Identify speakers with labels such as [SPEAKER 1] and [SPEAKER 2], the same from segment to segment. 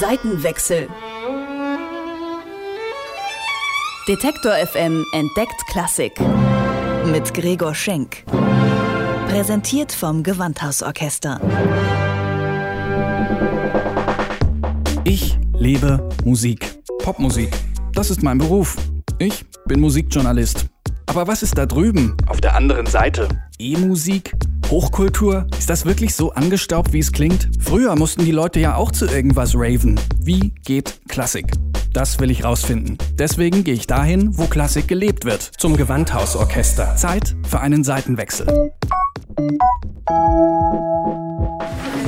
[SPEAKER 1] Seitenwechsel. Detektor FM entdeckt Klassik. Mit Gregor Schenk. Präsentiert vom Gewandhausorchester.
[SPEAKER 2] Ich lebe Musik. Popmusik. Das ist mein Beruf. Ich bin Musikjournalist. Aber was ist da drüben? Auf der anderen Seite. E-Musik? Hochkultur? Ist das wirklich so angestaubt, wie es klingt? Früher mussten die Leute ja auch zu irgendwas raven. Wie geht Klassik? Das will ich rausfinden. Deswegen gehe ich dahin, wo Klassik gelebt wird. Zum Gewandhausorchester. Zeit für einen Seitenwechsel.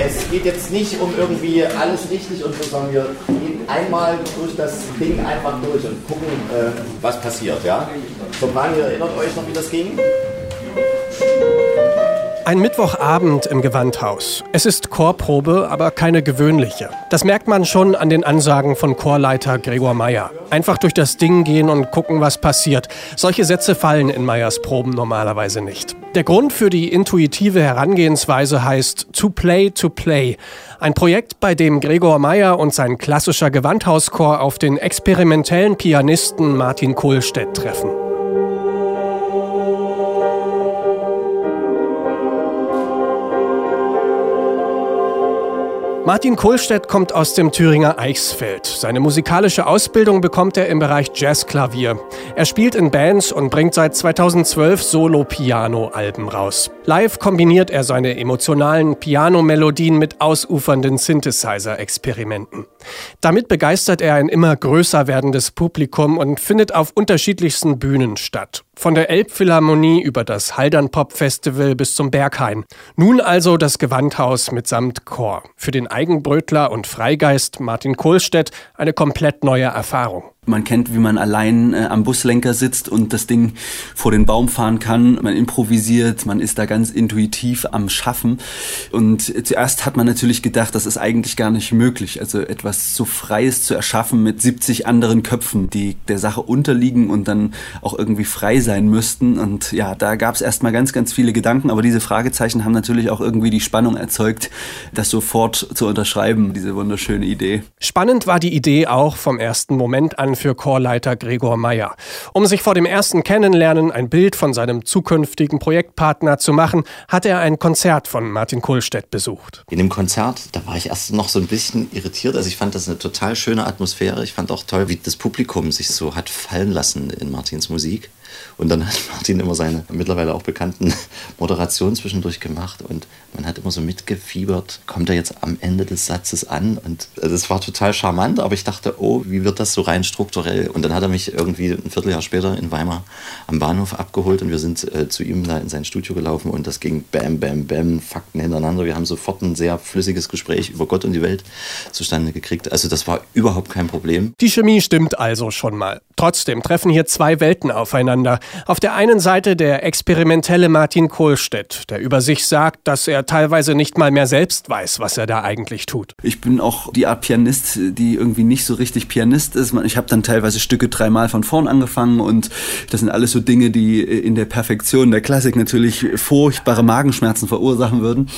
[SPEAKER 3] Es geht jetzt nicht um irgendwie alles richtig und so, sondern wir gehen einmal durch das Ding einfach durch und gucken, äh, was passiert. Ja? Ihr erinnert euch noch, wie das ging?
[SPEAKER 4] Ein Mittwochabend im Gewandhaus. Es ist Chorprobe, aber keine gewöhnliche. Das merkt man schon an den Ansagen von Chorleiter Gregor Meyer. Einfach durch das Ding gehen und gucken, was passiert. Solche Sätze fallen in Meyers Proben normalerweise nicht. Der Grund für die intuitive Herangehensweise heißt To Play to Play. Ein Projekt, bei dem Gregor Meyer und sein klassischer Gewandhauschor auf den experimentellen Pianisten Martin Kohlstedt treffen. Martin Kohlstedt kommt aus dem Thüringer Eichsfeld. Seine musikalische Ausbildung bekommt er im Bereich Jazzklavier. Er spielt in Bands und bringt seit 2012 Solo-Piano-Alben raus. Live kombiniert er seine emotionalen Piano-Melodien mit ausufernden Synthesizer-Experimenten. Damit begeistert er ein immer größer werdendes Publikum und findet auf unterschiedlichsten Bühnen statt. Von der Elbphilharmonie über das Haldern Pop Festival bis zum Berghain. Nun also das Gewandhaus mitsamt Chor. Für den Eigenbrötler und Freigeist Martin Kohlstedt eine komplett neue Erfahrung.
[SPEAKER 5] Man kennt, wie man allein äh, am Buslenker sitzt und das Ding vor den Baum fahren kann. Man improvisiert, man ist da ganz intuitiv am Schaffen. Und zuerst hat man natürlich gedacht, das ist eigentlich gar nicht möglich. Also etwas so Freies zu erschaffen mit 70 anderen Köpfen, die der Sache unterliegen und dann auch irgendwie frei sein müssten. Und ja, da gab es erstmal ganz, ganz viele Gedanken. Aber diese Fragezeichen haben natürlich auch irgendwie die Spannung erzeugt, das sofort zu unterschreiben, diese wunderschöne Idee.
[SPEAKER 4] Spannend war die Idee auch vom ersten Moment an für Chorleiter Gregor Meyer. Um sich vor dem ersten Kennenlernen ein Bild von seinem zukünftigen Projektpartner zu machen, hat er ein Konzert von Martin Kohlstedt besucht.
[SPEAKER 3] In dem Konzert, da war ich erst noch so ein bisschen irritiert. Also ich fand das eine total schöne Atmosphäre. Ich fand auch toll, wie das Publikum sich so hat fallen lassen in Martins Musik. Und dann hat Martin immer seine mittlerweile auch bekannten Moderationen zwischendurch gemacht und man hat immer so mitgefiebert, kommt er jetzt am Ende des Satzes an und das also war total charmant, aber ich dachte, oh, wie wird das so rein strukturell? Und dann hat er mich irgendwie ein Vierteljahr später in Weimar am Bahnhof abgeholt und wir sind äh, zu ihm da in sein Studio gelaufen und das ging bam, bam, bam, Fakten hintereinander. Wir haben sofort ein sehr flüssiges Gespräch über Gott und die Welt zustande gekriegt. Also das war überhaupt kein Problem.
[SPEAKER 4] Die Chemie stimmt also schon mal. Trotzdem treffen hier zwei Welten aufeinander. Auf der einen Seite der experimentelle Martin Kohlstedt, der über sich sagt, dass er teilweise nicht mal mehr selbst weiß, was er da eigentlich tut.
[SPEAKER 5] Ich bin auch die Art Pianist, die irgendwie nicht so richtig Pianist ist. Ich habe dann teilweise Stücke dreimal von vorn angefangen und das sind alles so Dinge, die in der Perfektion der Klassik natürlich furchtbare Magenschmerzen verursachen würden.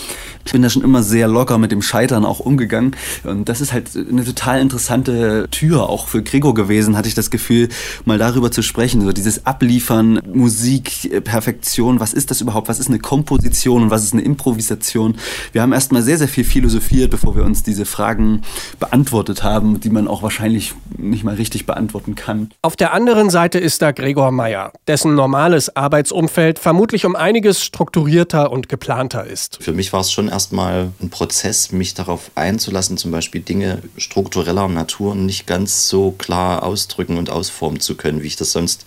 [SPEAKER 5] Ich bin da schon immer sehr locker mit dem Scheitern auch umgegangen und das ist halt eine total interessante Tür auch für Gregor gewesen, hatte ich das Gefühl, mal darüber zu sprechen, so dieses Abliefern, Musik, Perfektion, was ist das überhaupt, was ist eine Komposition und was ist eine Improvisation. Wir haben erstmal sehr, sehr viel philosophiert, bevor wir uns diese Fragen beantwortet haben, die man auch wahrscheinlich nicht mal richtig beantworten kann.
[SPEAKER 4] Auf der anderen Seite ist da Gregor Meyer, dessen normales Arbeitsumfeld vermutlich um einiges strukturierter und geplanter ist.
[SPEAKER 3] Für mich war es schon erstmal ein Prozess, mich darauf einzulassen, zum Beispiel Dinge struktureller Natur nicht ganz so klar ausdrücken und ausformen zu können, wie ich das sonst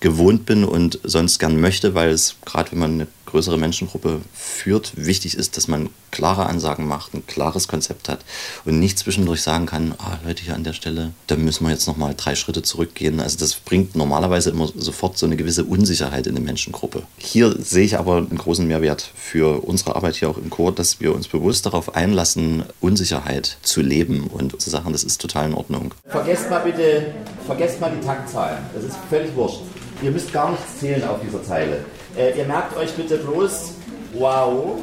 [SPEAKER 3] gewohnt bin und sonst gern möchte, weil es gerade wenn man eine größere Menschengruppe führt, wichtig ist, dass man klare Ansagen macht, ein klares Konzept hat und nicht zwischendurch sagen kann, ah, Leute, hier an der Stelle, da müssen wir jetzt nochmal drei Schritte zurückgehen. Also das bringt normalerweise immer sofort so eine gewisse Unsicherheit in eine Menschengruppe. Hier sehe ich aber einen großen Mehrwert für unsere Arbeit hier auch im Chor, dass wir uns bewusst darauf einlassen, Unsicherheit zu leben und zu sagen, das ist total in Ordnung. Vergesst mal bitte, vergesst mal die Taktzahlen. Das ist völlig wurscht. Ihr müsst gar nichts zählen auf dieser Zeile. Äh, ihr merkt euch bitte bloß, wow,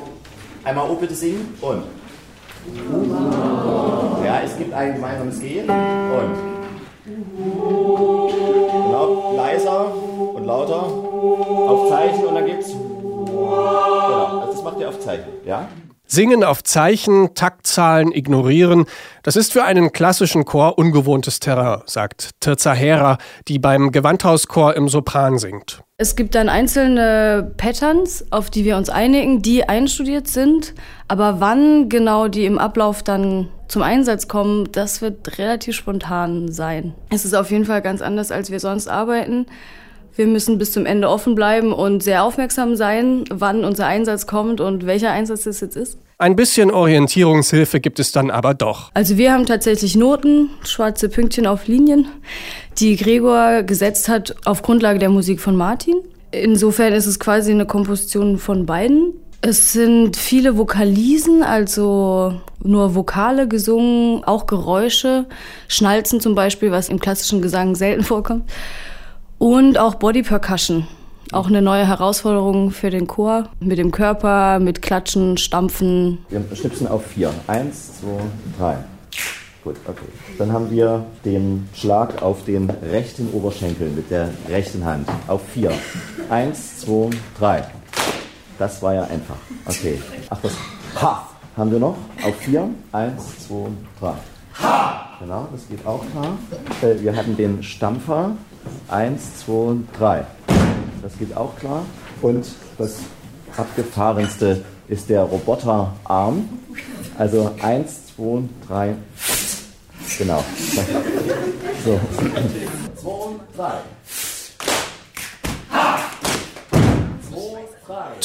[SPEAKER 6] Einmal O bitte singen und. Ja, es gibt ein gemeinsames G und. Genau, leiser und lauter. Auf Zeichen und dann gibt's. Genau, also das macht ihr auf Zeichen, ja?
[SPEAKER 4] Singen auf Zeichen, Taktzahlen ignorieren, das ist für einen klassischen Chor ungewohntes Terrain, sagt Tirza Hera, die beim Gewandhauschor im Sopran singt.
[SPEAKER 7] Es gibt dann einzelne Patterns, auf die wir uns einigen, die einstudiert sind, aber wann genau die im Ablauf dann zum Einsatz kommen, das wird relativ spontan sein. Es ist auf jeden Fall ganz anders, als wir sonst arbeiten. Wir müssen bis zum Ende offen bleiben und sehr aufmerksam sein, wann unser Einsatz kommt und welcher Einsatz es jetzt ist.
[SPEAKER 4] Ein bisschen Orientierungshilfe gibt es dann aber doch.
[SPEAKER 7] Also wir haben tatsächlich Noten, schwarze Pünktchen auf Linien, die Gregor gesetzt hat auf Grundlage der Musik von Martin. Insofern ist es quasi eine Komposition von beiden. Es sind viele Vokalisen, also nur Vokale gesungen, auch Geräusche, Schnalzen zum Beispiel, was im klassischen Gesang selten vorkommt. Und auch Body Percussion. Auch eine neue Herausforderung für den Chor. Mit dem Körper, mit Klatschen, Stampfen.
[SPEAKER 6] Wir schnipsen auf vier. Eins, zwei, drei. Gut, okay. Dann haben wir den Schlag auf den rechten Oberschenkel mit der rechten Hand. Auf vier. Eins, zwei, drei. Das war ja einfach. Okay. Ach, das Ha haben wir noch. Auf vier. Eins, zwei, drei. Ha! Genau, das geht auch klar. Äh, wir hatten den Stampfer. Eins, zwei, drei. Das geht auch klar. Und das abgefahrenste ist der Roboterarm. Also eins, zwei, drei. Genau. So. Zwei, drei.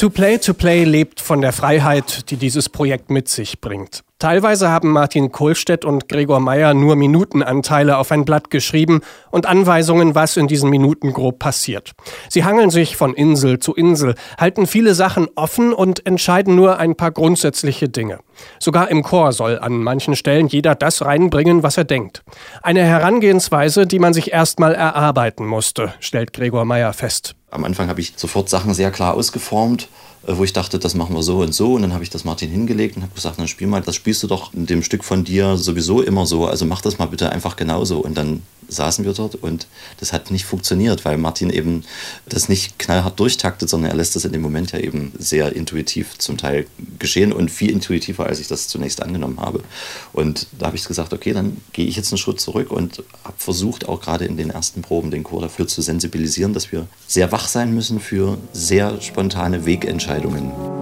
[SPEAKER 4] To Play to Play lebt von der Freiheit, die dieses Projekt mit sich bringt. Teilweise haben Martin Kohlstedt und Gregor Meyer nur Minutenanteile auf ein Blatt geschrieben und Anweisungen, was in diesen Minuten grob passiert. Sie hangeln sich von Insel zu Insel, halten viele Sachen offen und entscheiden nur ein paar grundsätzliche Dinge. Sogar im Chor soll an manchen Stellen jeder das reinbringen, was er denkt. Eine Herangehensweise, die man sich erstmal erarbeiten musste, stellt Gregor Meyer fest.
[SPEAKER 3] Am Anfang habe ich sofort Sachen sehr klar ausgeformt wo ich dachte, das machen wir so und so. Und dann habe ich das Martin hingelegt und habe gesagt, dann spiel mal, das spielst du doch in dem Stück von dir sowieso immer so. Also mach das mal bitte einfach genauso. Und dann saßen wir dort und das hat nicht funktioniert, weil Martin eben das nicht knallhart durchtaktet, sondern er lässt das in dem Moment ja eben sehr intuitiv zum Teil geschehen und viel intuitiver, als ich das zunächst angenommen habe. Und da habe ich gesagt, okay, dann gehe ich jetzt einen Schritt zurück und habe versucht, auch gerade in den ersten Proben den Chor dafür zu sensibilisieren, dass wir sehr wach sein müssen für sehr spontane Wegentscheidungen. Entscheidungen.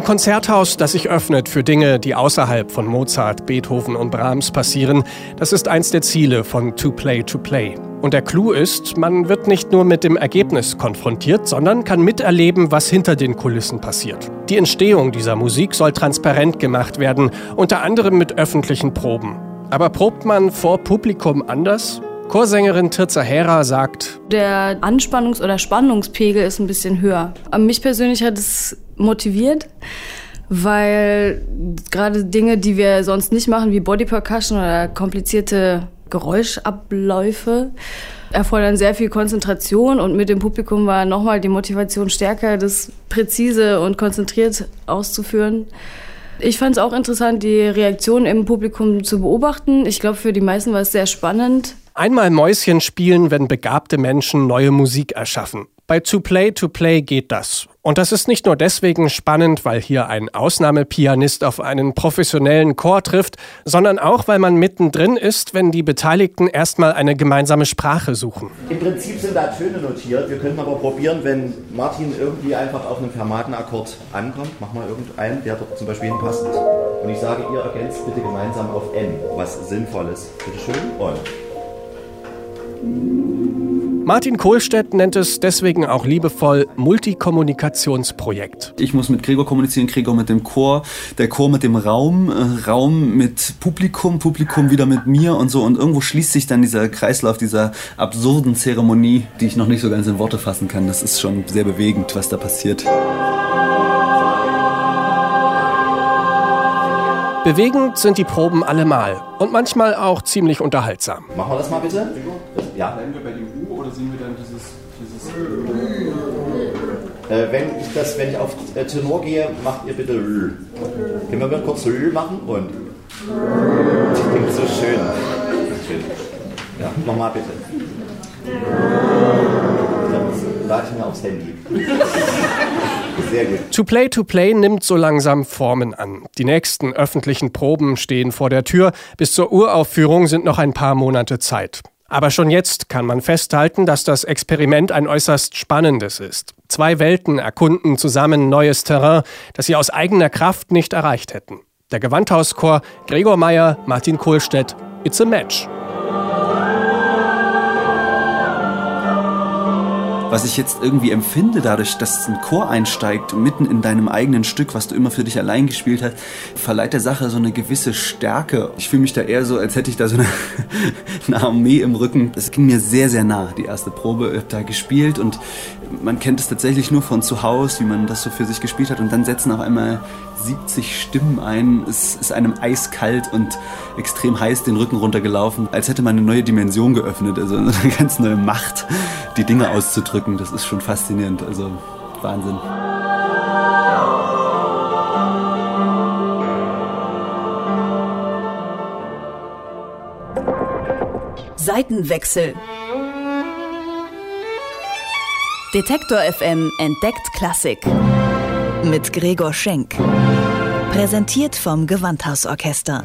[SPEAKER 4] Ein Konzerthaus, das sich öffnet für Dinge, die außerhalb von Mozart, Beethoven und Brahms passieren, das ist eins der Ziele von To Play to Play. Und der Clou ist, man wird nicht nur mit dem Ergebnis konfrontiert, sondern kann miterleben, was hinter den Kulissen passiert. Die Entstehung dieser Musik soll transparent gemacht werden, unter anderem mit öffentlichen Proben. Aber probt man vor Publikum anders? Chorsängerin Tirza Hera sagt,
[SPEAKER 7] der Anspannungs- oder Spannungspegel ist ein bisschen höher. Mich persönlich hat es motiviert, weil gerade Dinge, die wir sonst nicht machen, wie Body Percussion oder komplizierte Geräuschabläufe, erfordern sehr viel Konzentration und mit dem Publikum war nochmal die Motivation stärker, das präzise und konzentriert auszuführen. Ich fand es auch interessant, die Reaktion im Publikum zu beobachten. Ich glaube, für die meisten war es sehr spannend.
[SPEAKER 4] Einmal Mäuschen spielen, wenn begabte Menschen neue Musik erschaffen. Bei To Play to Play geht das. Und das ist nicht nur deswegen spannend, weil hier ein Ausnahmepianist auf einen professionellen Chor trifft, sondern auch, weil man mittendrin ist, wenn die Beteiligten erstmal eine gemeinsame Sprache suchen.
[SPEAKER 6] Im Prinzip sind da Töne notiert. Wir könnten aber probieren, wenn Martin irgendwie einfach auf einem Fermatenakkord ankommt. Mach mal irgendeinen, der dort zum Beispiel hinpasst. Und ich sage, ihr ergänzt bitte gemeinsam auf N, was Sinnvolles. Bitte schön. Und.
[SPEAKER 4] Martin Kohlstedt nennt es deswegen auch liebevoll Multikommunikationsprojekt.
[SPEAKER 5] Ich muss mit Gregor kommunizieren, Gregor mit dem Chor, der Chor mit dem Raum, äh, Raum mit Publikum, Publikum wieder mit mir und so. Und irgendwo schließt sich dann dieser Kreislauf dieser absurden Zeremonie, die ich noch nicht so ganz in Worte fassen kann. Das ist schon sehr bewegend, was da passiert.
[SPEAKER 4] Bewegend sind die Proben allemal und manchmal auch ziemlich unterhaltsam.
[SPEAKER 6] Machen wir das mal bitte? Ja.
[SPEAKER 5] Bleiben wir bei dem U oder singen wir dann dieses. dieses
[SPEAKER 6] Äh, wenn, ich das, wenn ich auf äh, Tenor gehe, macht ihr bitte L. Können wir mal kurz L machen? Und. Das klingt so schön. schön. Ja, nochmal bitte. Das lade ich mir aufs Handy.
[SPEAKER 4] To Play to Play nimmt so langsam Formen an. Die nächsten öffentlichen Proben stehen vor der Tür. Bis zur Uraufführung sind noch ein paar Monate Zeit. Aber schon jetzt kann man festhalten, dass das Experiment ein äußerst spannendes ist. Zwei Welten erkunden zusammen neues Terrain, das sie aus eigener Kraft nicht erreicht hätten. Der Gewandhauschor Gregor Meyer, Martin Kohlstedt, It's a Match.
[SPEAKER 5] Was ich jetzt irgendwie empfinde, dadurch, dass ein Chor einsteigt, mitten in deinem eigenen Stück, was du immer für dich allein gespielt hast, verleiht der Sache so eine gewisse Stärke. Ich fühle mich da eher so, als hätte ich da so eine, eine Armee im Rücken. Es ging mir sehr, sehr nah, die erste Probe. Ich habe da gespielt und man kennt es tatsächlich nur von zu Hause, wie man das so für sich gespielt hat. Und dann setzen auf einmal 70 Stimmen ein. Es ist einem eiskalt und extrem heiß den Rücken runtergelaufen, als hätte man eine neue Dimension geöffnet, also eine ganz neue Macht, die Dinge auszudrücken. Das ist schon faszinierend, also Wahnsinn.
[SPEAKER 1] Seitenwechsel. Detektor FM entdeckt Klassik. Mit Gregor Schenk. Präsentiert vom Gewandhausorchester.